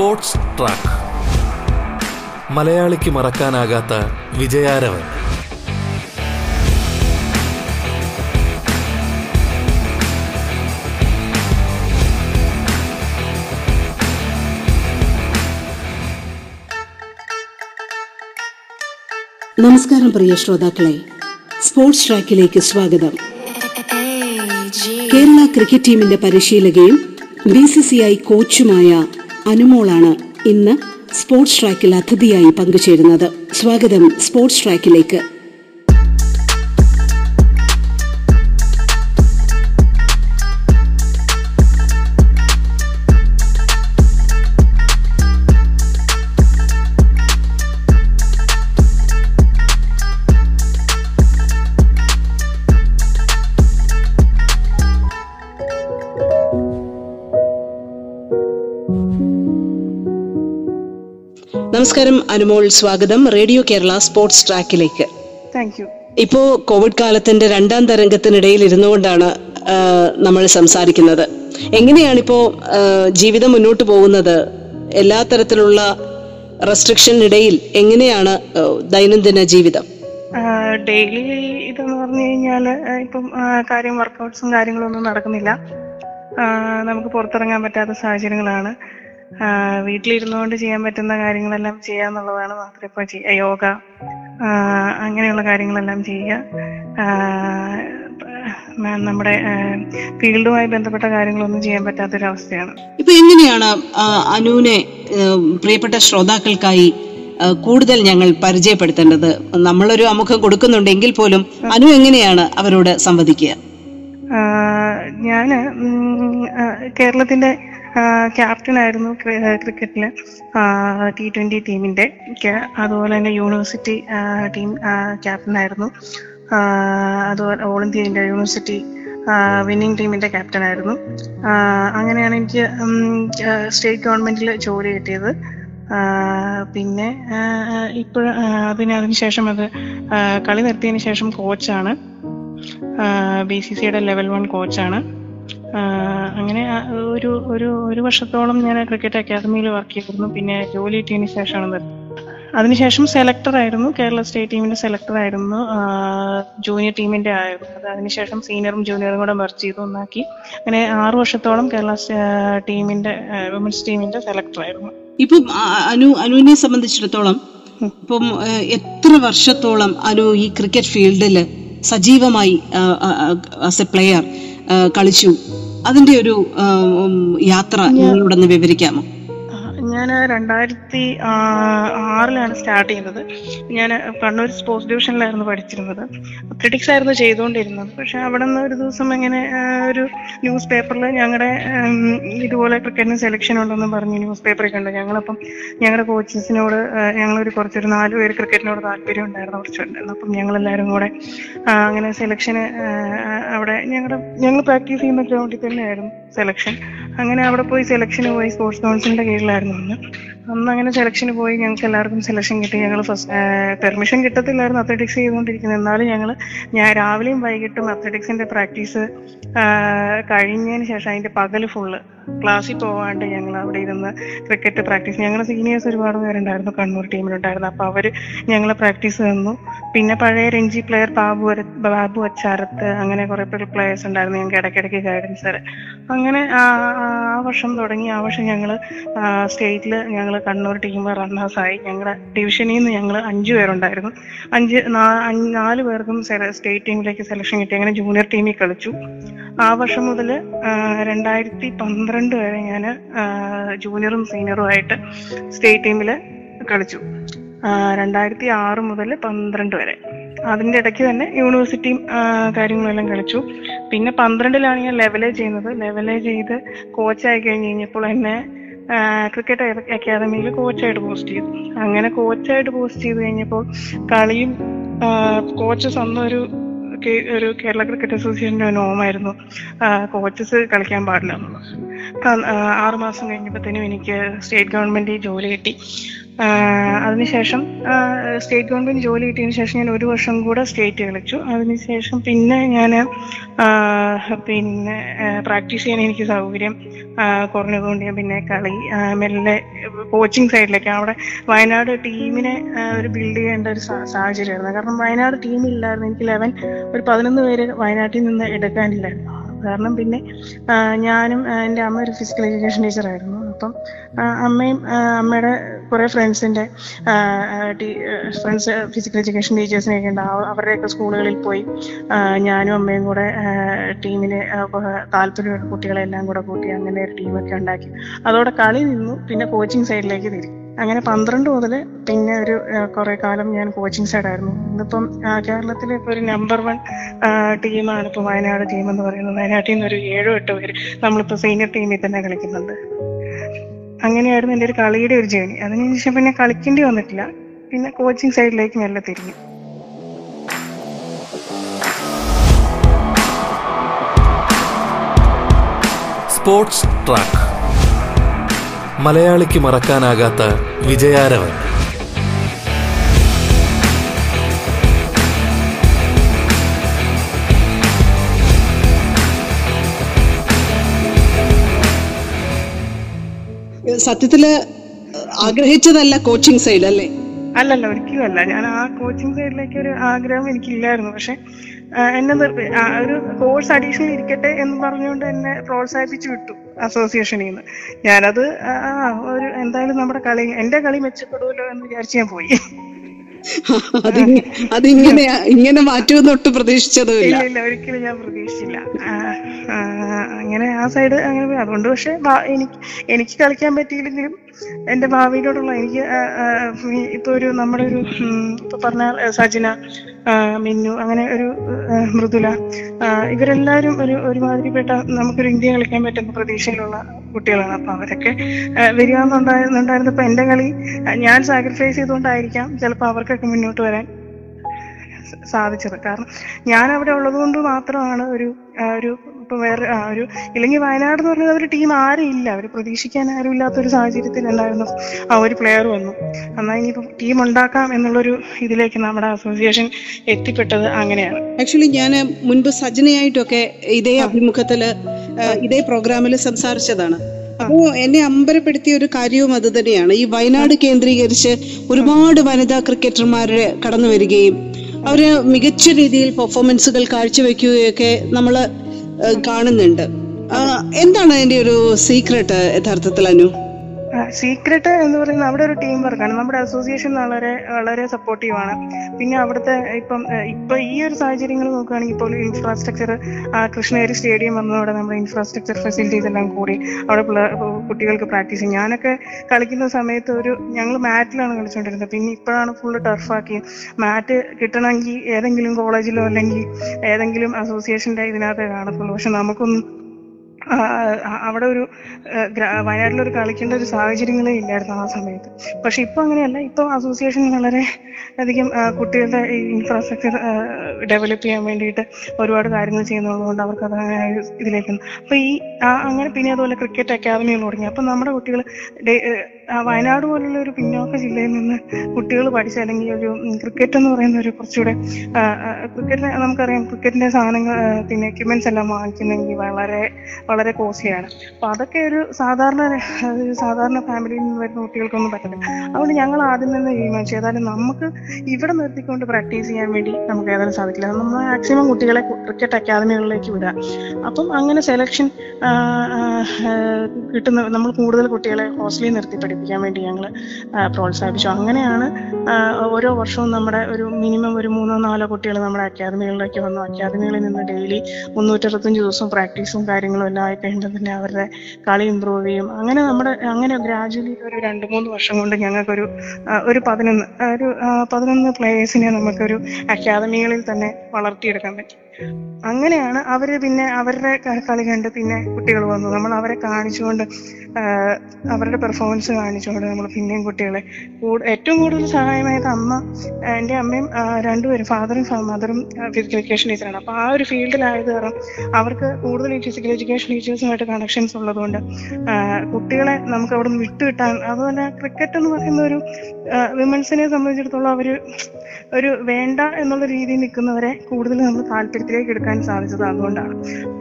Sports track. മലയാളിക്ക് മറക്കാനാകാത്ത വിജയാരവൻ. നമസ്കാരം പ്രിയ ശ്രോതാക്കളെ. സ്പോർട്സ് ട്രാക്കിലേക്ക് സ്വാഗതം. കേരള ക്രിക്കറ്റ് ടീമിന്റെ പരിശീലകയും ബി സി സി ഐ കോച്ചുമായ അനുമോളാണ് ഇന്ന് സ്പോർട്സ് ട്രാക്കിൽ അതിഥിയായി പങ്കുചേരുന്നത്. സ്വാഗതം സ്പോർട്സ് ട്രാക്കിലേക്ക്. നമസ്കാരം അനുമോൾ സ്വാഗതം. റേഡിയോ കേരള സ്പോർട്സ് ട്രാക്കിലേക്ക്. താങ്ക് യു ഇപ്പോ കോവിഡ് കാലത്തിന്റെ രണ്ടാം തരംഗത്തിനിടയിൽ ഇരുന്നുകൊണ്ടാണ് നമ്മൾ സംസാരിക്കുന്നത്. എങ്ങനെയാണിപ്പോ ഇപ്പോ ജീവിതം മുന്നോട്ട് പോകുന്നത്? എല്ലാ തരത്തിലുള്ള റെസ്ട്രിക്ഷനിടയിൽ എങ്ങനെയാണ് ദൈനംദിന ജീവിതം? ഡെയിലി ഇതെന്ന് പറഞ്ഞു കഴിഞ്ഞാൽ ഇപ്പം കാര്യം വർക്കൗട്ട്സും കാര്യങ്ങളൊന്നും നടക്കുന്നില്ല. നമുക്ക് പുറത്തിറങ്ങാൻ പറ്റാത്ത സാഹചര്യങ്ങളാണ്. വീട്ടിലിരുന്നുകൊണ്ട് ചെയ്യാൻ പറ്റുന്ന കാര്യങ്ങളെല്ലാം ചെയ്യാന്നുള്ളതാണ് മാത്രം ഇപ്പോൾ ചെയ്യുക യോഗ അങ്ങനെയുള്ള കാര്യങ്ങളെല്ലാം ചെയ്യുക. നമ്മുടെ ഫീൽഡുമായി ബന്ധപ്പെട്ട കാര്യങ്ങളൊന്നും ചെയ്യാൻ പറ്റാത്തൊരവസ്ഥയാണ്. ഇപ്പൊ എങ്ങനെയാണ് അനുവിനെ പ്രിയപ്പെട്ട ശ്രോതാക്കൾക്കായി കൂടുതൽ ഞങ്ങൾ പരിചയപ്പെടുത്തേണ്ടത്? നമ്മളൊരു അമുഖം കൊടുക്കുന്നുണ്ടെങ്കിൽ പോലും അനു എങ്ങനെയാണ് അവരോട് സംവദിക്കുക? ഞാൻ കേരളത്തിന്റെ ക്യാപ്റ്റൻ ആയിരുന്നു ക്രിക്കറ്റിൽ ടി ട്വന്റി ടീമിന്റെ അതുപോലെ തന്നെ യൂണിവേഴ്സിറ്റി ടീം ക്യാപ്റ്റൻ ആയിരുന്നു. അതുപോലെ all India India university winning ടീമിന്റെ ക്യാപ്റ്റൻ ആയിരുന്നു. അങ്ങനെയാണ് എനിക്ക് സ്റ്റേറ്റ് ഗവൺമെന്റിൽ ജോലി കിട്ടിയത്. പിന്നെ ഇപ്പോൾ അതിന് അതിനുശേഷം അത് കളി നിർത്തിയതിന് ശേഷം കോച്ചാണ് ബി സി സിയുടെ ലെവൽ വൺ കോച്ചാണ് അങ്ങനെ ഒരു ഒരു ഒരു വർഷത്തോളം ഞാൻ ക്രിക്കറ്റ് അക്കാദമിയിൽ വർക്ക് ചെയ്തിരുന്നു. പിന്നെ ജോലി കിട്ടിയതിന് ശേഷമാണ് വരുന്നത് അതിനുശേഷം സെലക്ടർ ആയിരുന്നു. കേരള സ്റ്റേറ്റ് ടീമിന്റെ സെലക്ടർ ആയിരുന്നു. ജൂനിയർ ടീമിന്റെ ആയിരുന്നു. അത് അതിനുശേഷം സീനിയറും ജൂനിയറും കൂടെ മെർച്ച് ചെയ്ത് ഒന്നാക്കി. അങ്ങനെ ആറു വർഷത്തോളം കേരള ടീമിന്റെ വിമൻസ് ടീമിന്റെ സെലക്ടർ ആയിരുന്നു. ഇപ്പം അനു അനുവിനെ സംബന്ധിച്ചിടത്തോളം ഇപ്പം എത്ര വർഷത്തോളം അനു ഈ ക്രിക്കറ്റ് ഫീൽഡിൽ സജീവമായി ആസ് എ പ്ലെയർ കളിച്ചു. അതിന്റെ ഒരു യാത്ര നിങ്ങളോടൊന്ന് വിവരിക്കാമോ? ഞാൻ രണ്ടായിരത്തി ആറിലാണ് സ്റ്റാർട്ട് ചെയ്യുന്നത് ഞാൻ കണ്ണൂർ സ്പോർട്സ് ഡിവിഷനിലായിരുന്നു പഠിച്ചിരുന്നത്. അത്ലറ്റിക്സ് ആയിരുന്നു ചെയ്തുകൊണ്ടിരുന്നത്. പക്ഷെ അവിടെ നിന്ന് ഒരു ദിവസം ഇങ്ങനെ ഒരു ന്യൂസ് പേപ്പറിൽ ഞങ്ങളുടെ ഇതുപോലെ ക്രിക്കറ്റിന് സെലക്ഷൻ ഉണ്ടെന്ന് പറഞ്ഞ് ന്യൂസ് പേപ്പറിൽ കണ്ടു. ഞങ്ങളപ്പം ഞങ്ങളുടെ കോച്ചസിനോട് ഞങ്ങളൊരു കുറച്ചൊരു നാല് പേര് ക്രിക്കറ്റിനോട് താല്പര്യം ഉണ്ടായിരുന്നു കുറച്ചുണ്ടായിരുന്നു അപ്പം ഞങ്ങളെല്ലാവരും കൂടെ അങ്ങനെ സെലക്ഷന് അവിടെ ഞങ്ങളുടെ ഞങ്ങൾ പ്രാക്ടീസ് ചെയ്യുന്ന ഗ്രൗണ്ടിൽ തന്നെയായിരുന്നു സെലക്ഷൻ അങ്ങനെ അവിടെ പോയി സെലക്ഷന് പോയി സ്പോർട്സ് കൗൺസിലിന്റെ കീഴിലായിരുന്നു അന്ന്. അന്ന് അങ്ങനെ സെലക്ഷന് പോയി ഞങ്ങൾക്ക് എല്ലാവർക്കും സെലക്ഷൻ കിട്ടി ഞങ്ങൾ ഫസ്റ്റ് പെർമിഷൻ കിട്ടത്തില്ലായിരുന്നു അത്ലറ്റിക്സ് ചെയ്തുകൊണ്ടിരിക്കുന്നത്. എന്നാലും ഞങ്ങൾ ഞാൻ രാവിലെയും വൈകിട്ടും അത്ലറ്റിക്സിന്റെ പ്രാക്ടീസ് കഴിഞ്ഞതിന് ശേഷം അതിന്റെ പകൽ ഫുള്ള് ക്ലാസ്സിൽ പോവാണ്ട് ഞങ്ങൾ അവിടെ ഇരുന്ന് ക്രിക്കറ്റ് പ്രാക്ടീസ് ഞങ്ങൾ സീനിയേഴ്സ് ഒരുപാട് പേരുണ്ടായിരുന്നു കണ്ണൂർ ടീമിലുണ്ടായിരുന്നു അപ്പോൾ അവർ ഞങ്ങളെ പ്രാക്ടീസ് തന്നു. പിന്നെ പഴയ രഞ്ജി പ്ലെയർ ബാബു ബാബു അച്ചാരത്ത് അങ്ങനെ കുറെ പ്ലെയേഴ്സ് ഉണ്ടായിരുന്നു. ഞങ്ങൾക്ക് ഇടയ്ക്കിടയ്ക്ക് ഗൈഡൻസ് തരാൻ. അങ്ങനെ ആ വർഷം തുടങ്ങി. ആ വർഷം ഞങ്ങൾ സ്റ്റേറ്റിൽ ഞങ്ങൾ കണ്ണൂർ ടീം റണ്ണേഴ്സായി. ഞങ്ങളുടെ ഡിവിഷനിൽ നിന്ന് ഞങ്ങൾ അഞ്ചു പേരുണ്ടായിരുന്നു. അഞ്ച് നാല് പേർക്കും സ്റ്റേറ്റ് ടീമിലേക്ക് സെലക്ഷൻ കിട്ടി. അങ്ങനെ ജൂനിയർ ടീമിൽ കളിച്ചു. ആ വർഷം മുതൽ രണ്ടായിരത്തി പന്ത്രണ്ട് വരെ ഞാൻ ജൂനിയറും സീനിയറും ആയിട്ട് സ്റ്റേറ്റ് ടീമിൽ കളിച്ചു. രണ്ടായിരത്തി ആറ് മുതൽ പന്ത്രണ്ട് വരെ. അതിന്റെ ഇടയ്ക്ക് തന്നെ യൂണിവേഴ്സിറ്റിയും കാര്യങ്ങളെല്ലാം കളിച്ചു. പിന്നെ പന്ത്രണ്ടിലാണ് ഞാൻ ലെവലേ ചെയ്യുന്നത്. ലെവലേ ചെയ്ത് കോച്ചായി കഴിഞ്ഞ് കഴിഞ്ഞപ്പോൾ എന്നെ ക്രിക്കറ്റ് അക്കാദമിയിൽ കോച്ചായിട്ട് പോസ്റ്റ് ചെയ്തു. അങ്ങനെ കോച്ചായിട്ട് പോസ്റ്റ് ചെയ്ത് കഴിഞ്ഞപ്പോൾ കളിയും കോച്ച് സ്വന്തം ഒരു ഒരു കേരള ക്രിക്കറ്റ് അസോസിയേഷന്റെ നോമായിരുന്നു. കോച്ചസ് കളിക്കാൻ പാടില്ല എന്നുള്ളത് ആറുമാസം ആറ് മാസം കഴിഞ്ഞപ്പോഴത്തേനും എനിക്ക് സ്റ്റേറ്റ് ഗവൺമെന്റ് ജോലി കിട്ടി. അതിനുശേഷം സ്റ്റേറ്റ് ഗവൺമെന്റ് ജോലി കിട്ടിയതിന് ശേഷം ഞാൻ ഒരു വർഷം കൂടെ സ്റ്റേറ്റ് കളിച്ചു. അതിനുശേഷം പിന്നെ ഞാൻ പിന്നെ പ്രാക്ടീസ് ചെയ്യാൻ എനിക്ക് സൗകര്യം കുറഞ്ഞതുകൊണ്ട് ഞാൻ പിന്നെ കളി മെല്ലെ കോച്ചിങ് സൈഡിലേക്ക് അവിടെ വയനാട് ടീമിനെ ഒരു ബിൽഡ് ചെയ്യേണ്ട ഒരു സാഹചര്യമായിരുന്നു. കാരണം വയനാട് ടീമില്ലായിരുന്നു എനിക്ക് ലെവൻ ഒരു പതിനൊന്ന് പേര് വയനാട്ടിൽ നിന്ന് എടുക്കാനില്ലായിരുന്നു. കാരണം പിന്നെ ഞാനും എന്റെ അമ്മ ഒരു ഫിസിക്കൽ എഡ്യൂക്കേഷൻ ടീച്ചറായിരുന്നു അപ്പം അമ്മയും അമ്മയുടെ കുറെ ഫ്രണ്ട്സിന്റെ ഫ്രണ്ട്സ് ഫിസിക്കൽ എഡ്യൂക്കേഷൻ ടീച്ചേഴ്സിനെയൊക്കെ ഉണ്ടാവും അവരുടെയൊക്കെ സ്കൂളുകളിൽ പോയി ഞാനും അമ്മയും കൂടെ ടീമിലെ താല്പര്യമുള്ള കുട്ടികളെല്ലാം കൂടെ കൂട്ടി അങ്ങനെ ഒരു ടീമൊക്കെ ഉണ്ടാക്കി. അതോടെ കളി നിന്നു. പിന്നെ കോച്ചിങ് സൈഡിലേക്ക് തിരിച്ചു അങ്ങനെ പന്ത്രണ്ട് മുതൽ പിന്നെ ഒരു കുറെ കാലം ഞാൻ കോച്ചിങ് സൈഡായിരുന്നു ഇന്നിപ്പം കേരളത്തിലെ ഇപ്പൊ ഒരു നമ്പർ വൺ ടീമാണ് ഇപ്പൊ വയനാട് ടീം എന്ന് പറയുന്നത്. വയനാട്ടിൽ നിന്ന് ഒരു ഏഴോ എട്ടോ പേര് നമ്മളിപ്പോ സീനിയർ ടീമിൽ തന്നെ കളിക്കുന്നുണ്ട്. അങ്ങനെയായിരുന്നു എന്റെ ഒരു കളിയുടെ ഒരു ജേണി അതിനുശേഷം പിന്നെ കളിക്കേണ്ടി വന്നിട്ടില്ല. പിന്നെ കോച്ചിങ് സൈഡിലേക്ക് മെല്ലെ തിരിഞ്ഞു. Sports track. മലയാളിക്ക് മറക്കാനാകാത്ത വിജയാരവൻ. സത്യത്തിൽ ആഗ്രഹിച്ചതല്ല കോച്ചിങ് സൈഡ് അല്ലേ? അല്ലല്ല ഒരിക്കലും അല്ല ഞാൻ ആ കോച്ചിങ് സൈഡിലേക്ക് ഒരു ആഗ്രഹം എനിക്കില്ലായിരുന്നു. പക്ഷെ എന്നെ നിർത്തി ഒരു കോഴ്സ് അഡീഷണൽ ഇരിക്കട്ടെ എന്ന് പറഞ്ഞുകൊണ്ട് എന്നെ പ്രോത്സാഹിപ്പിച്ചു വിട്ടു. അസോസിയേഷനിൽ നിന്ന്. ഞാനത് ഒരു എന്തായാലും നമ്മുടെ കളി എന്റെ കളി മെച്ചപ്പെടുമല്ലോ എന്ന് വിചാരിച്ച് ഞാൻ പോയി. അതിങ്ങ- അതിങ്ങനെ ഇങ്ങനെ മാറ്റുമെന്ന് ഒട്ടും പ്രതീക്ഷിച്ചതുമില്ല. ഇല്ല ഇല്ല ഒരിക്കലും ഞാൻ പ്രതീക്ഷിച്ചില്ല. അങ്ങനെ ആ സൈഡ് അങ്ങനെ അതുകൊണ്ട് പക്ഷെ എനിക്ക് എനിക്ക് കളിക്കാൻ പറ്റിയില്ലെങ്കിലും എന്റെ ഭാവിയിലോടുള്ള എനിക്ക് ഇപ്പൊ ഒരു നമ്മുടെ ഒരു ഇപ്പൊ പറഞ്ഞ സജിന മിന്നു അങ്ങനെ ഒരു മൃദുല. ഇവരെല്ലാവരും ഒരു ഒരുമാതിരിപ്പെട്ട നമുക്കൊരു ഇന്ത്യ കളിക്കാൻ പറ്റുന്ന പ്രതീക്ഷയിലുള്ള കുട്ടികളാണ്. അപ്പൊ അവരൊക്കെ വരികയെന്നുണ്ടായിരുന്നുണ്ടായിരുന്നപ്പോ എന്റെ കളി ഞാൻ സാക്രിഫൈസ് ചെയ്തുകൊണ്ടായിരിക്കാം ചിലപ്പോൾ അവർക്കൊക്കെ മുന്നോട്ട് വരാൻ. സാധിച്ചത്. കാരണം ഞാൻ അവിടെ ഉള്ളത് കൊണ്ട് മാത്രമാണ് ഒരു ഒരു ഇപ്പൊ വേറെ ഒരു ഇല്ലെങ്കിൽ വയനാട് എന്ന് പറഞ്ഞാൽ ഒരു ടീം ആരും ഇല്ല. അവർ പ്രതീക്ഷിക്കാൻ ആരും ഇല്ലാത്ത ഒരു സാഹചര്യത്തിൽ ഉണ്ടായിരുന്നു. ആ ഒരു പ്ലെയർ വന്നു. എന്നാൽ ഇനിയിപ്പോ ടീം ഉണ്ടാക്കാം എന്നുള്ളൊരു ഇതിലേക്ക് നമ്മുടെ അസോസിയേഷൻ എത്തിപ്പെട്ടത് അങ്ങനെയാണ്. ആക്ച്വലി ഞാൻ മുൻപ് സജനയായിട്ടൊക്കെ ഇതേ അഭിമുഖത്തിൽ ഇതേ പ്രോഗ്രാമിൽ സംസാരിച്ചതാണ്. അപ്പോ എന്നെ അമ്പരപ്പെടുത്തിയ ഒരു കാര്യവും അത് തന്നെയാണ്. ഈ വയനാട് കേന്ദ്രീകരിച്ച് ഒരുപാട് വനിതാ ക്രിക്കറ്റർമാരെ കടന്നു വരികയും അവർ മികച്ച രീതിയിൽ പെർഫോമൻസുകൾ കാഴ്ചവെക്കുകയൊക്കെ നമ്മൾ കാണുന്നുണ്ട്. എന്താണ് അതിന്റെ ഒരു സീക്രട്ട് യഥാർത്ഥത്തിൽ അനു? സീക്രട്ട് എന്ന് പറയുന്നത് അവിടെ ഒരു ടീം വർക്കാണ് നമ്മുടെ അസോസിയേഷൻ വളരെ വളരെ സപ്പോർട്ടീവ് ആണ്. പിന്നെ അവിടുത്തെ ഇപ്പം ഇപ്പൊ ഈ ഒരു സാഹചര്യങ്ങൾ നോക്കുകയാണെങ്കിൽ ഇപ്പോൾ ഇൻഫ്രാസ്ട്രക്ചർ കൃഷ്ണേരി സ്റ്റേഡിയം വന്നതോടെ നമ്മുടെ ഇൻഫ്രാസ്ട്രക്ചർ ഫെസിലിറ്റീസ് എല്ലാം കൂടി അവിടെ കുട്ടികൾക്ക് പ്രാക്ടീസ് ഞാനൊക്കെ കളിക്കുന്ന സമയത്ത് ഒരു ഞങ്ങൾ മാറ്റിലാണ് കളിച്ചുകൊണ്ടിരുന്നത് പിന്നെ ഇപ്പോഴാണ് ഫുള്ള് ടർഫാക്കി മാറ്റ് കിട്ടണമെങ്കിൽ ഏതെങ്കിലും കോളേജിലോ അല്ലെങ്കിൽ ഏതെങ്കിലും അസോസിയേഷന്റെ ഇതിനകത്തേ കാണത്തുള്ളൂ. പക്ഷെ നമുക്കൊന്നും അവിടെ ഒരു വയനാട്ടിൽ ഒരു കളിക്കേണ്ട ഒരു സാഹചര്യങ്ങളേ ഇല്ലായിരുന്നു ആ സമയത്ത്. പക്ഷെ ഇപ്പൊ അങ്ങനെയല്ല. ഇപ്പൊ അസോസിയേഷൻ വളരെ അധികം കുട്ടികളുടെ ഈ ഇൻഫ്രാസ്ട്രക്ചർ ഡെവലപ്പ് ചെയ്യാൻ വേണ്ടിയിട്ട് ഒരുപാട് കാര്യങ്ങൾ ചെയ്യുന്നതുകൊണ്ട് അവർക്ക് അത് അങ്ങനെ ഇതിലേക്ക് അപ്പൊ ഈ അങ്ങനെ പിന്നെ അതുപോലെ ക്രിക്കറ്റ് അക്കാദമികൾ തുടങ്ങി. അപ്പൊ നമ്മുടെ കുട്ടികൾ വയനാട് പോലുള്ള ഒരു പിന്നോക്ക ജില്ലയിൽ നിന്ന് കുട്ടികൾ പഠിച്ച അല്ലെങ്കിൽ ഒരു ക്രിക്കറ്റ് എന്ന് പറയുന്ന ഒരു കുറച്ചുകൂടെ ക്രിക്കറ്റിന് നമുക്കറിയാം ക്രിക്കറ്റിന്റെ സാധനങ്ങൾ പിന്നെ എക്യുപ്മെന്റ്സ് എല്ലാം വാങ്ങിക്കുന്നെങ്കിൽ വളരെ വളരെ കോസ്റ്റ്ലിയാണ് അപ്പൊ അതൊക്കെ ഒരു സാധാരണ സാധാരണ ഫാമിലിയിൽ നിന്ന് വരുന്ന കുട്ടികൾക്കൊന്നും പറ്റില്ല അതുകൊണ്ട് ഞങ്ങൾ ആദ്യം തന്നെ തീരുമാനിച്ചു. ഏതായാലും നമുക്ക് ഇവിടെ നിർത്തിക്കൊണ്ട് പ്രാക്ടീസ് ചെയ്യാൻ വേണ്ടി നമുക്ക് ഏതായാലും സാധിക്കില്ല. നമ്മൾ മാക്സിമം കുട്ടികളെ ക്രിക്കറ്റ് അക്കാദമികളിലേക്ക് വിടുക. അപ്പം അങ്ങനെ സെലക്ഷൻ കിട്ടുന്ന നമ്മൾ കൂടുതൽ കുട്ടികളെ ഹോസ്റ്റലിൽ നിർത്തി പഠിപ്പിക്കാൻ വേണ്ടി ഞങ്ങൾ പ്രോത്സാഹിപ്പിച്ചു. അങ്ങനെയാണ് ഓരോ വർഷവും നമ്മുടെ ഒരു മിനിമം ഒരു മൂന്നോ നാലോ കുട്ടികൾ നമ്മുടെ അക്കാദമികളിലേക്ക് വന്നു. അക്കാദമികളിൽ നിന്ന് ഡെയിലി മുന്നൂറ്ററുപത്തഞ്ച് ദിവസം പ്രാക്ടീസും കാര്യങ്ങളും എല്ലാം ആയി കഴിയുമ്പോൾ തന്നെ അവരുടെ കളി ഇമ്പ്രൂവ് ചെയ്യും. അങ്ങനെ നമ്മുടെ അങ്ങനെ ഗ്രാജുവലി ഒരു രണ്ട് മൂന്ന് വർഷം കൊണ്ട് ഞങ്ങൾക്കൊരു ഒരു പതിനൊന്ന് ഒരു പതിനൊന്ന് പ്ലേയേഴ്സിനെ നമുക്കൊരു അക്കാദമികളിൽ തന്നെ വളർത്തിയെടുക്കാൻ പറ്റി. അങ്ങനെയാണ് അവർ പിന്നെ അവരുടെ കളി കണ്ട് പിന്നെ കുട്ടികൾ വന്നു നമ്മൾ അവരെ കാണിച്ചുകൊണ്ട് അവരുടെ പെർഫോമൻസ് കാണിച്ചുകൊണ്ട് നമ്മൾ പിന്നെയും കുട്ടികളെ ഏറ്റവും കൂടുതൽ സഹായമായത് അമ്മ എന്റെ അമ്മയും രണ്ടുപേരും ഫാദറും മദറും ഫിസിക്കൽ എഡ്യൂക്കേഷൻ ടീച്ചറാണ് അപ്പൊ ആ ഒരു ഫീൽഡിലായത് കാരണം അവർക്ക് കൂടുതൽ ഈ ഫിസിക്കൽ എഡ്യൂക്കേഷൻ ടീച്ചേഴ്സുമായിട്ട് കണക്ഷൻസ് ഉള്ളതുകൊണ്ട് കുട്ടികളെ നമുക്ക് അവിടെ നിന്ന് വിട്ടുകിട്ടാൻ അതുപോലെ ക്രിക്കറ്റ് എന്ന് പറയുന്ന ഒരു വിമൻസിനെ സംബന്ധിച്ചിടത്തോളം അവർ ഒരു വേണ്ട എന്നുള്ള രീതിയിൽ നിൽക്കുന്നവരെ കൂടുതൽ നമ്മൾ താല്പര്യത്തിലേക്ക് എടുക്കാൻ സാധിച്ചത് അതുകൊണ്ടാണ്.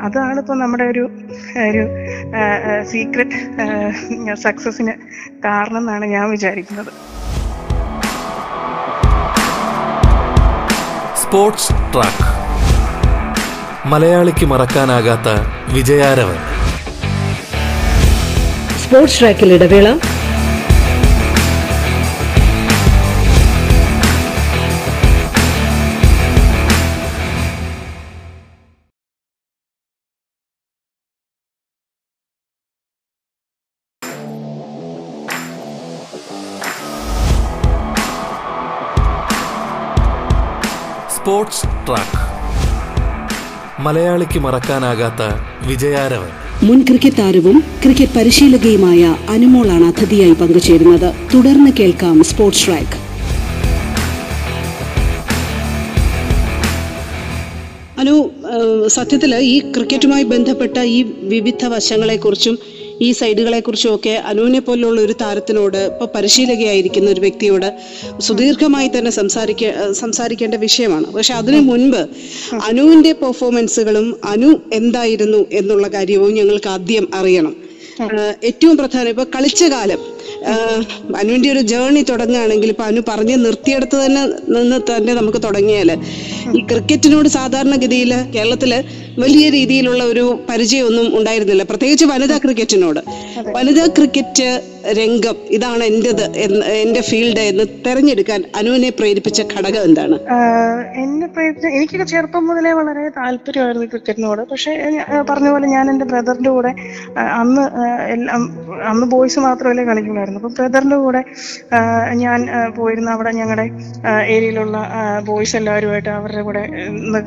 അതാണ് ഇപ്പൊ നമ്മുടെ ഒരു ഒരു സീക്രട്ട് സക്സസിന് കാരണം എന്നാണ് ഞാൻ വിചാരിക്കുന്നത്. സ്പോർട്സ് ട്രാക്ക് മലയാളിക്ക് മറക്കാനാകാത്ത വിജയാരവൻ. സ്പോർട്സ് ട്രാക്കിൽ ഇടവേള. Sports track. മലയാളിക്ക് മറക്കാനാകാത്ത വിജയാരവൻ. മുൻ ക്രിക്കറ്റ് താരവും ക്രിക്കറ്റ് പരിശീലകയുമായ അനുമോളാണ് അതിഥിയായി പങ്കുചേരുന്നത്. തുടർന്ന് കേൾക്കാം സ്പോർട്സ് ട്രാക്ക്. അനു സത്യത്തിൽ ഈ ക്രിക്കറ്റുമായി ബന്ധപ്പെട്ട ഈ വിവിധ വശങ്ങളെക്കുറിച്ചും ഈ സൈഡുകളെ ഒക്കെ അനുവിനെ പോലുള്ള ഒരു താരത്തിനോട് ഇപ്പൊ പരിശീലകയായിരിക്കുന്ന ഒരു വ്യക്തിയോട് സുദീർഘമായി തന്നെ സംസാരിക്ക സംസാരിക്കേണ്ട വിഷയമാണ്. പക്ഷെ അതിനു മുൻപ് അനുവിന്റെ പെർഫോമൻസുകളും അനു എന്തായിരുന്നു എന്നുള്ള കാര്യവും ഞങ്ങൾക്ക് ആദ്യം അറിയണം. ഏറ്റവും പ്രധാനം ഇപ്പൊ കളിച്ച കാലം അനുവിന്റെ ഒരു ജേർണി തുടങ്ങുകയാണെങ്കിൽ ഇപ്പൊ അനു പറഞ്ഞ് നിർത്തിയെടുത്ത് തന്നെ നിന്ന് തന്നെ നമുക്ക് തുടങ്ങിയാൽ ഈ ക്രിക്കറ്റിനോട് സാധാരണഗതിയിൽ കേരളത്തിൽ വലിയ രീതിയിലുള്ള ഒരു പരിചയമൊന്നും ഉണ്ടായിരുന്നില്ല. പ്രത്യേകിച്ച് വനിതാ ക്രിക്കറ്റിനോട്. വനിതാ ക്രിക്കറ്റ് രംഗം ഇതാണ് എന്റേത് എന്റെ എന്റെ ഫീൽഡ് എന്ന് തെരഞ്ഞെടുക്കാൻ അനുവിനെ പ്രേരിപ്പിച്ച ഘടകം എന്താണ്? എന്നെ പ്രേരിപ്പിച്ച എനിക്കൊക്കെ ചെറുപ്പം മുതലേ വളരെ താല്പര്യമായിരുന്നു ക്രിക്കറ്റിനോട്. പക്ഷേ പറഞ്ഞ പോലെ ഞാൻ എന്റെ ബ്രദറിന്റെ കൂടെ അന്ന് എല്ലാം അന്ന് ബോയ്സ് മാത്രമല്ലേ കളിക്കുമായിരുന്നു അപ്പൊ ബ്രദറിന്റെ കൂടെ ഞാൻ പോയിരുന്ന അവിടെ ഞങ്ങളുടെ ഏരിയയിലുള്ള ബോയ്സ് എല്ലാവരുമായിട്ട് അവരുടെ കൂടെ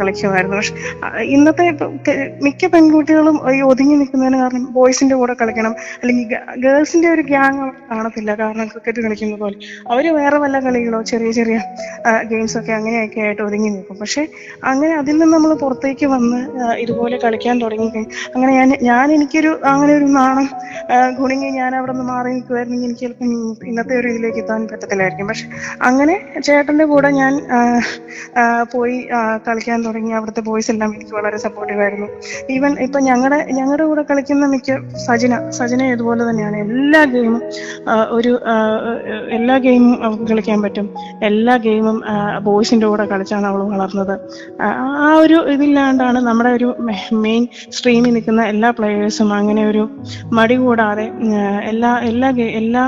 കളിക്കുമായിരുന്നു. പക്ഷെ ഇന്നത്തെ മിക്ക പെൺകുട്ടികളും ഈ ഒതുങ്ങി നിൽക്കുന്നതിന് കാരണം ബോയ്സിന്റെ കൂടെ കളിക്കണം. അല്ലെങ്കിൽ ഗേൾസിന്റെ ഒരു ഗ്യാങ് കാണത്തില്ല. കാരണം ക്രിക്കറ്റ് കളിക്കുന്ന പോലെ. അവർ വേറെ വല്ല കളികളോ ചെറിയ ചെറിയ ഗെയിംസ് ഒക്കെ അങ്ങനെയൊക്കെ ആയിട്ട് ഒതുങ്ങി നിൽക്കും. പക്ഷെ അങ്ങനെ അതിൽ നിന്ന് നമ്മൾ പുറത്തേക്ക് വന്ന് ഇതുപോലെ കളിക്കാൻ തുടങ്ങി അങ്ങനെ ഞാൻ ഞാൻ എനിക്കൊരു അങ്ങനെ ഒരു നാണം ഗുണിങ്ങി ഞാൻ അവിടെ നിന്ന് മാറി നിൽക്കുമായിരുന്നെങ്കിൽ എനിക്ക് ചിലപ്പോൾ ഇന്നത്തെ ഒരു ഇതിലേക്ക് എത്താൻ പറ്റത്തില്ലായിരിക്കും. പക്ഷെ അങ്ങനെ ചേട്ടന്റെ കൂടെ ഞാൻ പോയി കളിക്കാൻ തുടങ്ങി. അവിടുത്തെ ബോയ്സ് എല്ലാം എനിക്ക് വളരെ സപ്പോർട്ടീവ് ആയിരുന്നു. ഈവൻ ഇപ്പൊ ഞങ്ങളുടെ ഞങ്ങളുടെ കൂടെ കളിക്കുന്ന മിക്ക സജന സജന ഇതുപോലെ തന്നെയാണ്. എല്ലാ ഗെയിമും ഒരു എല്ലാ ഗെയിമും അവൾക്ക് കളിക്കാൻ പറ്റും. എല്ലാ ഗെയിമും ബോയ്സിന്റെ കൂടെ കളിച്ചാണ് അവൾ വളർന്നത്. ആ ഒരു ഇതില്ലാണ്ടാണ് നമ്മുടെ ഒരു മെയിൻ സ്ട്രീമിൽ നിൽക്കുന്ന എല്ലാ പ്ലെയേഴ്സും അങ്ങനെ ഒരു മടി കൂടാതെ എല്ലാ എല്ലാ എല്ലാ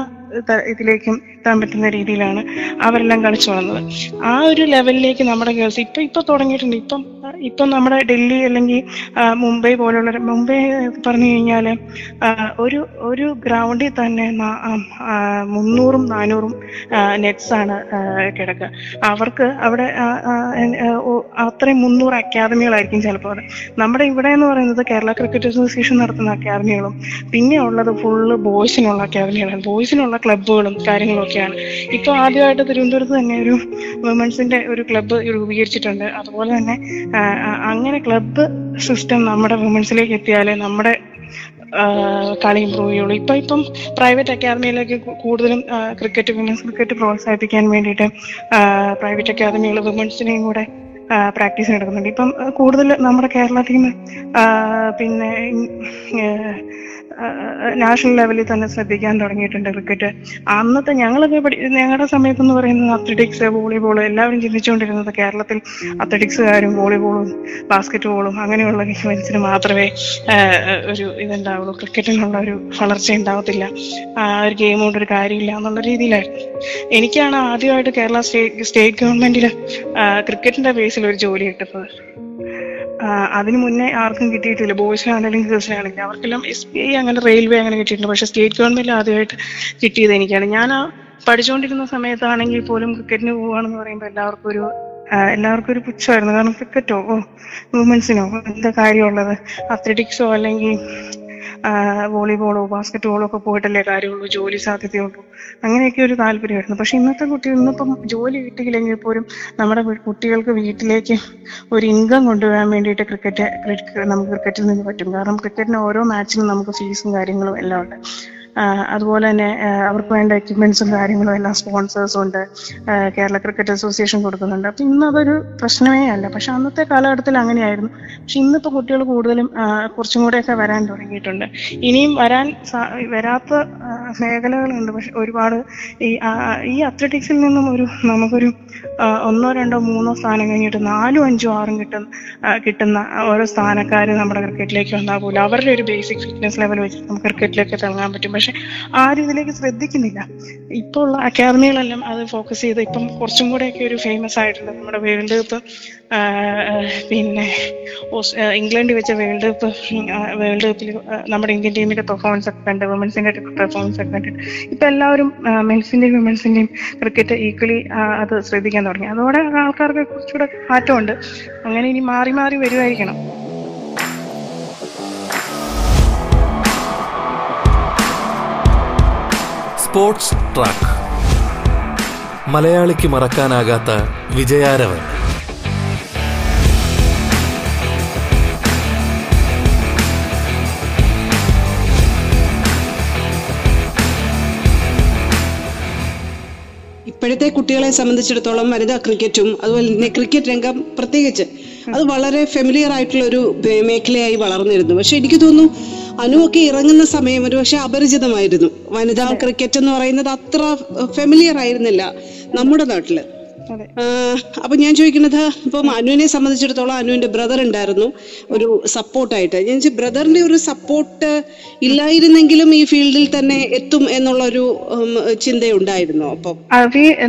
ഇതിലേക്കും എത്താൻ പറ്റുന്ന രീതിയിലാണ് അവരെല്ലാം കളിച്ചു വന്നത് ആ ഒരു ലെവലിലേക്ക് നമ്മുടെ ഗേൾസ് ഇപ്പൊ ഇപ്പൊ തുടങ്ങിയിട്ടുണ്ട്. ഇപ്പം ഇപ്പം നമ്മുടെ ഡൽഹി അല്ലെങ്കിൽ മുംബൈ പോലുള്ള മുംബൈ പറഞ്ഞു കഴിഞ്ഞാൽ ഒരു ഒരു ഗ്രൗണ്ടിൽ തന്നെ മുന്നൂറും നാനൂറും നെറ്റ്സ് ആണ് ആ, കിടക്കുക. അവർക്ക് അവിടെ അത്രയും മുന്നൂറ് അക്കാദമികളായിരിക്കും ചിലപ്പോൾ അത് നമ്മുടെ ഇവിടെ എന്ന് പറയുന്നത് കേരള ക്രിക്കറ്റ് അസോസിയേഷൻ നടത്തുന്ന അക്കാദമികളും പിന്നെ ഉള്ളത് ഫുള്ള് ബോയ്സിനുള്ള അക്കാദമികളാണ്. ബോയ്സിനുള്ള ക്ലബ്ബുകളും കാര്യങ്ങളും ഒക്കെയാണ് ഇപ്പൊ ആദ്യമായിട്ട് തിരുവനന്തപുരത്ത് തന്നെ ഒരു വുമൻസിന്റെ ഒരു ക്ലബ്ബ് രൂപീകരിച്ചിട്ടുണ്ട്. അതുപോലെ തന്നെ അങ്ങനെ ക്ലബ്ബ് സിസ്റ്റം നമ്മുടെ വുമൻസിലേക്ക് എത്തിയാലേ നമ്മുടെ കളി ഇമ്പ്രൂവ് ചെയ്യുള്ളൂ ഇപ്പൊ ഇപ്പം പ്രൈവറ്റ് അക്കാദമിയിലേക്ക് കൂടുതലും ക്രിക്കറ്റ് വിമൻസ് ക്രിക്കറ്റ് പ്രോത്സാഹിപ്പിക്കാൻ വേണ്ടിയിട്ട് പ്രൈവറ്റ് അക്കാദമികൾ വിമൻസിനെയും കൂടെ പ്രാക്ടീസ് നടക്കുന്നുണ്ട്. ഇപ്പം കൂടുതൽ നമ്മുടെ കേരള ടീം പിന്നെ നാഷണൽ ലെവലിൽ തന്നെ ശ്രദ്ധിക്കാൻ തുടങ്ങിയിട്ടുണ്ട് ക്രിക്കറ്റ് അന്നത്തെ ഞങ്ങളൊക്കെ പഠി ഞങ്ങളുടെ സമയത്ത് എന്ന് പറയുന്നത് അത്ലറ്റിക്സ് വോളിബോൾ എല്ലാവരും ചിന്തിച്ചുകൊണ്ടിരുന്നത് കേരളത്തിൽ അത്ലറ്റിക്സുകാരും വോളിബോളും ബാസ്കറ്റ് ബോളും അങ്ങനെയുള്ള ഗെയിംസിന് മാത്രമേ ഒരു ഇതുണ്ടാവുള്ളൂ. ക്രിക്കറ്റിനുള്ള ഒരു വളർച്ച ഉണ്ടാവത്തില്ല. ഒരു ഗെയിം കൊണ്ട് ഒരു കാര്യമില്ല എന്നുള്ള രീതിയിലായിരുന്നു. എനിക്കാണ് ആദ്യമായിട്ട് കേരള സ്റ്റേറ്റ് സ്റ്റേറ്റ് ഗവൺമെന്റിൽ ക്രിക്കറ്റിന്റെ ബേസിൽ ഒരു ജോലി കിട്ടുന്നത് അതിനു മുന്നേ ആർക്കും കിട്ടിയിട്ടില്ല. ബോയ്സിനാണെങ്കിലും ഗേൾസിനാണെങ്കിലും. അവർക്കെല്ലാം എസ് ബി ഐ അങ്ങനെ റെയിൽവേ അങ്ങനെ കിട്ടിയിട്ടുണ്ട്. പക്ഷെ സ്റ്റേറ്റ് ഗവൺമെന്റ് ആദ്യമായിട്ട് കിട്ടിയത് എനിക്കാണ്. ഞാൻ ആ പഠിച്ചുകൊണ്ടിരുന്ന സമയത്താണെങ്കിൽ പോലും ക്രിക്കറ്റിന് പോവാണെന്ന് പറയുമ്പോൾ എല്ലാവർക്കും ഒരു എല്ലാവർക്കും ഒരു പുച്ഛമായിരുന്നു. കാരണം ക്രിക്കറ്റോ ഓ വുമൻസിനോ എന്താ കാര്യമുള്ളത്? അത്ലറ്റിക്സോ അല്ലെങ്കിൽ വോളിബോളോ ബാസ്കറ്റ്ബോളോ ഒക്കെ പോയിട്ടല്ലേ കാര്യമുള്ളൂ ജോലി സാധ്യതയുള്ളൂ. അങ്ങനെയൊക്കെ ഒരു താല്പര്യമായിരുന്നു. പക്ഷെ ഇന്നത്തെ കുട്ടികൾ ഇന്നിപ്പം ജോലി കിട്ടിയില്ലെങ്കിൽ പോലും നമ്മുടെ കുട്ടികൾക്ക് വീട്ടിലേക്ക് ഒരു ഇൻകം കൊണ്ടുവരാൻ വേണ്ടിയിട്ട് ക്രിക്കറ്റ് നമുക്ക് ക്രിക്കറ്റിൽ നിന്ന് പറ്റും. കാരണം ക്രിക്കറ്റിന് ഓരോ മാച്ചിനും നമുക്ക് ഫീസും കാര്യങ്ങളും എല്ലാം ഉണ്ട്. അതുപോലെ തന്നെ അവർക്ക് വേണ്ട എക്യുപ്മെന്റ്സും കാര്യങ്ങളും എല്ലാം സ്പോൺസേഴ്സും ഉണ്ട്. കേരള ക്രിക്കറ്റ് അസോസിയേഷൻ കൊടുക്കുന്നുണ്ട്. അപ്പൊ ഇന്ന് അതൊരു പ്രശ്നമേ അല്ല. പക്ഷെ അന്നത്തെ കാലഘട്ടത്തിൽ അങ്ങനെയായിരുന്നു. പക്ഷെ ഇന്നിപ്പോൾ കുട്ടികൾ കൂടുതലും കുറച്ചും കൂടെയൊക്കെ വരാൻ തുടങ്ങിയിട്ടുണ്ട്. ഇനിയും വരാൻ വരാത്ത മേഖലകളുണ്ട്. പക്ഷെ ഒരുപാട് ഈ ഈ അത്ലറ്റിക്സിൽ നിന്നും ഒരു നമുക്കൊരു ഒന്നോ രണ്ടോ മൂന്നോ സ്ഥാനം കഴിഞ്ഞിട്ട് നാലും അഞ്ചോ ആറും കിട്ടുന്ന കിട്ടുന്ന ഓരോ സ്ഥാനക്കാർ നമ്മുടെ ക്രിക്കറ്റിലേക്ക് പോലും അവരുടെ ഒരു ബേസിക് ഫിറ്റ്നസ് ലെവൽ വെച്ച് നമുക്ക് ക്രിക്കറ്റിലേക്ക് തിളങ്ങാൻ പറ്റും. പക്ഷെ ആരും ഇതിലേക്ക് ശ്രദ്ധിക്കുന്നില്ല. ഇപ്പോൾ ഉള്ള അക്കാദമികളെല്ലാം അത് ഫോക്കസ് ചെയ്ത് ഇപ്പം കുറച്ചും കൂടെയൊക്കെ ഒരു ഫേമസ് ആയിട്ടുണ്ട് നമ്മുടെ വേൾഡ് കപ്പ് പിന്നെ ഇംഗ്ലണ്ടിൽ വെച്ച വേൾഡ് കപ്പ് വേൾഡ് കപ്പിൽ നമ്മുടെ ഇന്ത്യൻ ടീമിന്റെ പെർഫോമൻസ് ഒക്കെ കണ്ട് വുമൻസിന്റെ പെർഫോമൻസ് ഒക്കെ കണ്ടിട്ട് ഇപ്പൊ എല്ലാവരും മെൻസിന്റെയും വിമൻസിന്റെയും ക്രിക്കറ്റ് ഈക്വലി അത് ശ്രദ്ധിക്കാൻ തുടങ്ങി. അതോടെ ആൾക്കാർക്ക് കുറച്ചുകൂടെ മാറ്റമുണ്ട്. അങ്ങനെ ഇനി മാറി മാറി വരുമായിരിക്കണം സ്പോർട്സ് ട്രാക്ക്. മലയാളിക്ക് മറക്കാനാകാത്ത വിജയാരവൻ. ഇപ്പോഴത്തെ കുട്ടികളെ സംബന്ധിച്ചിടത്തോളം വനിതാ ക്രിക്കറ്റും അതുപോലെ തന്നെ ക്രിക്കറ്റ് രംഗം പ്രത്യേകിച്ച് അത് വളരെ ഫെമിലിയർ ആയിട്ടുള്ള ഒരു മേഖലയായി വളർന്നിരുന്നു. പക്ഷെ എനിക്ക് തോന്നുന്നു അനുവൊക്കെ ഇറങ്ങുന്ന സമയം ഒരു പക്ഷെ അപരിചിതമായിരുന്നു. വനിതാ ക്രിക്കറ്റ് എന്ന് പറയുന്നത് അത്ര ഫെമിലിയർ ആയിരുന്നില്ല നമ്മുടെ നാട്ടിൽ. അപ്പൊ ഞാൻ ചോദിക്കുന്നത് ഇപ്പം അനുവിനെ സംബന്ധിച്ചിടത്തോളം അനുവിന്റെ ബ്രദർ ഉണ്ടായിരുന്നു ഒരു സപ്പോർട്ടായിട്ട് ഞാൻ ബ്രദറിന്റെ ഒരു സപ്പോർട്ട് ഇല്ലായിരുന്നെങ്കിലും ഈ ഫീൽഡിൽ തന്നെ എത്തും എന്നുള്ള ഒരു ചിന്തയുണ്ടായിരുന്നു അപ്പം?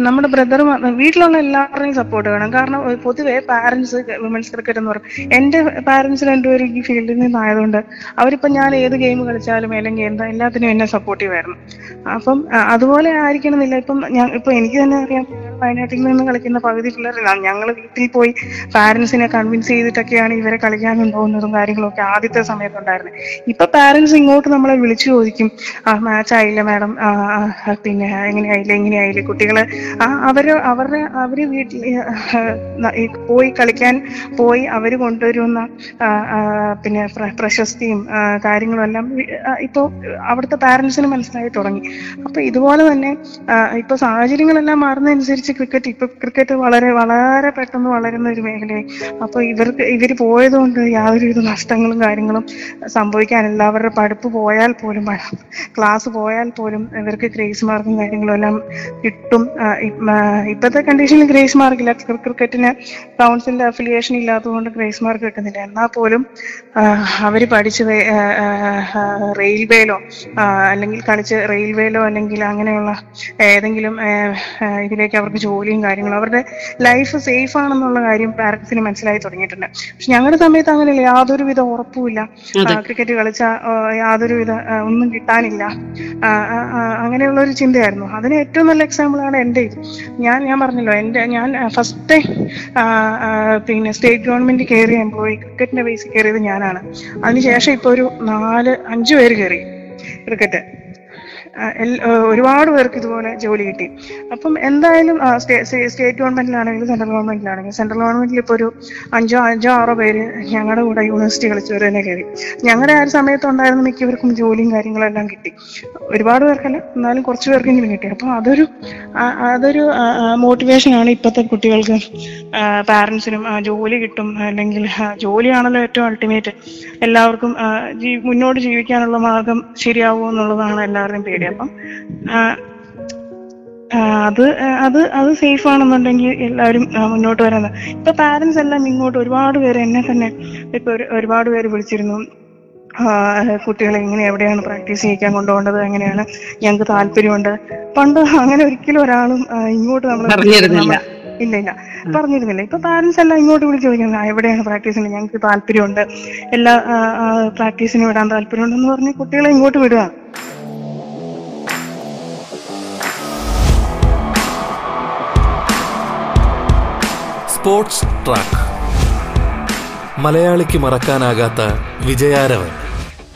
നമ്മുടെ ബ്രദർ വീട്ടിലുള്ള എല്ലാവരുടെയും സപ്പോർട്ട് വേണം. കാരണം പൊതുവെ പാരന്റ്സ് വിമൻസ് ക്രിക്കറ്റ് എന്ന് പറയും എന്റെ പാരന്റ്സ് രണ്ടുപേരും ഈ ഫീൽഡിൽ നിന്നായതുകൊണ്ട് അവരിപ്പോ ഞാൻ ഏത് ഗെയിം കളിച്ചാലും അല്ലെങ്കിൽ എന്താ എല്ലാത്തിനും എന്നെ സപ്പോർട്ടീവ് ആയിരുന്നു അപ്പം അതുപോലെ ആയിരിക്കണമെന്നില്ല. ഇപ്പം ഞാൻ ഇപ്പൊ എനിക്ക് തന്നെ അറിയാം വയനാട്ടിൽ നിന്ന് കളിക്കുന്ന പകുതി പിള്ളേരാണ് ഞങ്ങൾ വീട്ടിൽ പോയി പാരന്റ്സിനെ കൺവിൻസ് ചെയ്തിട്ടൊക്കെയാണ് ഇവരെ കളിക്കാൻ കൊണ്ടുപോകുന്നതും കാര്യങ്ങളൊക്കെ ആദ്യത്തെ സമയത്തുണ്ടായിരുന്നത് ഇപ്പൊ പാരന്റ്സ് ഇങ്ങോട്ട് നമ്മളെ വിളിച്ചു ചോദിക്കും ആ മാച്ച് ആയില്ല മാഡം പിന്നെ എങ്ങനെയായില്ല എങ്ങനെയായില്ല? കുട്ടികൾ ആ അവർ അവരുടെ അവർ വീട്ടിൽ പോയി കളിക്കാൻ പോയി അവർ കൊണ്ടുവരുന്ന പിന്നെ പ്ര- പ്രശസ്തിയും കാര്യങ്ങളും എല്ലാം വി- ഇപ്പൊ അവിടുത്തെ പാരന്റ്സിന് മനസ്സിലായി തുടങ്ങി. അപ്പൊ ഇതുപോലെ തന്നെ ഇപ്പൊ സാഹചര്യങ്ങളെല്ലാം മാറുന്നതനുസരിച്ച് ക്രിക്കറ്റ് ഇപ്പൊ ക്രിക്കറ്റ് വളരെ വളരെ പെട്ടെന്ന് വളരുന്ന ഒരു മേഖലയായി. അപ്പൊ ഇവർക്ക് ഇവർ പോയതുകൊണ്ട് യാതൊരുവിധ നഷ്ടങ്ങളും കാര്യങ്ങളും സംഭവിക്കാനില്ല അവരുടെ പഠിപ്പ് പോയാൽ പോലും ക്ലാസ് പോയാൽ പോലും ഇവർക്ക് ഗ്രേസ് മാർക്കും കാര്യങ്ങളും എല്ലാം കിട്ടും. ഇപ്പോഴത്തെ കണ്ടീഷനിൽ ഗ്രേസ് മാർക്കില്ല ക്രിക്കറ്റിന് കൗൺസിലിന്റെ അഫിലിയേഷൻ ഇല്ലാത്തതുകൊണ്ട് ഗ്രേസ് മാർക്ക് കിട്ടുന്നില്ല. എന്നാൽ പോലും അവർ പഠിച്ച് റെയിൽവേയിലോ അല്ലെങ്കിൽ കളിച്ച് റെയിൽവേയിലോ അല്ലെങ്കിൽ അങ്ങനെയുള്ള ഏതെങ്കിലും ഇതിലേക്ക് അവർക്ക് ജോലിയും കാര്യങ്ങളും അവരുടെ ലൈഫ് സേഫ് ആണെന്നുള്ള കാര്യം പാരന്റ്സിന് മനസ്സിലായി തുടങ്ങിയിട്ടുണ്ട്. പക്ഷെ ഞങ്ങളുടെ സമയത്ത് അങ്ങനെയല്ല. യാതൊരുവിധ ഉറപ്പുമില്ല. ക്രിക്കറ്റ് കളിച്ച യാതൊരു വിധ ഒന്നും കിട്ടാനില്ല. അങ്ങനെയുള്ള ഒരു ചിന്തയായിരുന്നു. അതിന് ഏറ്റവും നല്ല എക്സാമ്പിൾ ആണ് എന്റെ ഇത്. ഞാൻ ഞാൻ പറഞ്ഞല്ലോ എന്റെ ഞാൻ ഫസ്റ്റ് പിന്നെ സ്റ്റേറ്റ് ഗവൺമെന്റ് കയറിയ എംപ്ലോയി ക്രിക്കറ്റിന്റെ ബേസിൽ കയറിയത് ഞാനാണ്. അതിനുശേഷം ഇപ്പൊ ഒരു നാല് അഞ്ചു പേര് കയറി ക്രിക്കറ്റ് ഒരുപാട് പേർക്ക് ഇതുപോലെ ജോലി കിട്ടി. അപ്പം എന്തായാലും സ്റ്റേറ്റ് ഗവൺമെന്റിലാണെങ്കിലും സെൻട്രൽ ഗവൺമെന്റിലാണെങ്കിലും സെൻട്രൽ ഗവൺമെന്റിൽ ഇപ്പോൾ ഒരു അഞ്ചോ അഞ്ചോ ആറോ പേര് ഞങ്ങളുടെ കൂടെ യൂണിവേഴ്സിറ്റി കളിച്ചവർ തന്നെ കയറി. ഞങ്ങളുടെ ആ ഒരു സമയത്ത് ഉണ്ടായിരുന്ന മിക്കവർക്കും ജോലിയും കാര്യങ്ങളും എല്ലാം കിട്ടി. ഒരുപാട് പേർക്കല്ല എന്നാലും കുറച്ച് പേർക്കെങ്കിലും കിട്ടി. അപ്പം അതൊരു അതൊരു മോട്ടിവേഷൻ ആണ് ഇപ്പോഴത്തെ കുട്ടികൾക്ക് പാരൻസിനും ജോലി കിട്ടും. അല്ലെങ്കിൽ ജോലിയാണല്ലോ ഏറ്റവും അൾട്ടിമേറ്റ്. എല്ലാവർക്കും മുന്നോട്ട് ജീവിക്കാനുള്ള മാർഗം ശരിയാവുമോ എന്നുള്ളതാണ് എല്ലാവരുടെയും പേടി. അപ്പം ആ, ആ, അത് അത് അത് സേഫ് ആണെന്നുണ്ടെങ്കിൽ എല്ലാവരും മുന്നോട്ട് വരുന്നത് ഇപ്പൊ പാരന്റ്സ് എല്ലാം ഇങ്ങോട്ട് ഒരുപാട് പേര് എന്നെ തന്നെ ഇപ്പൊ ഒരു- ഒരുപാട് പേര് വിളിച്ചിരുന്നു. കുട്ടികളെ ഇങ്ങനെ എവിടെയാണ് പ്രാക്ടീസ് ചെയ്യിക്കാൻ കൊണ്ടുപോകേണ്ടത്? എങ്ങനെയാണ്? ഞങ്ങൾക്ക് താല്പര്യമുണ്ട്. പണ്ട് അങ്ങനെ ഒരിക്കലും ഒരാളും ഇങ്ങോട്ട് നമ്മൾ. ഇല്ല ഇല്ല. പറഞ്ഞിരുന്നില്ല. ഇപ്പൊ പാരന്റ്സ് എല്ലാം ഇങ്ങോട്ട് വിളിച്ച് ചോദിക്കുന്നത് എവിടെയാണ് പ്രാക്ടീസ് ചെയ്യുന്നത് ഞങ്ങൾക്ക് താല്പര്യമുണ്ട്. എല്ലാ പ്രാക്ടീസിന് വിടാൻ താല്പര്യമുണ്ടെന്ന് പറഞ്ഞ് കുട്ടികളെ ഇങ്ങോട്ട് വിടുക. Sports track. മലയാളിക്ക് മറക്കാനാകാത്ത വിജയാരവൻ.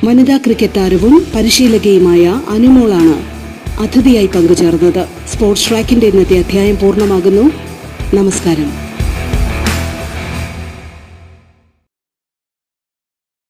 വനിതാ ക്രിക്കറ്റ് താരവും പരിശീലകയുമായ അനുമോളാണ് അതിഥിയായി പങ്കുചേർന്നത്. സ്പോർട്സ് ട്രാക്കിന്റെ ഇന്നത്തെ അധ്യായം പൂർണമാകുന്നു. നമസ്കാരം.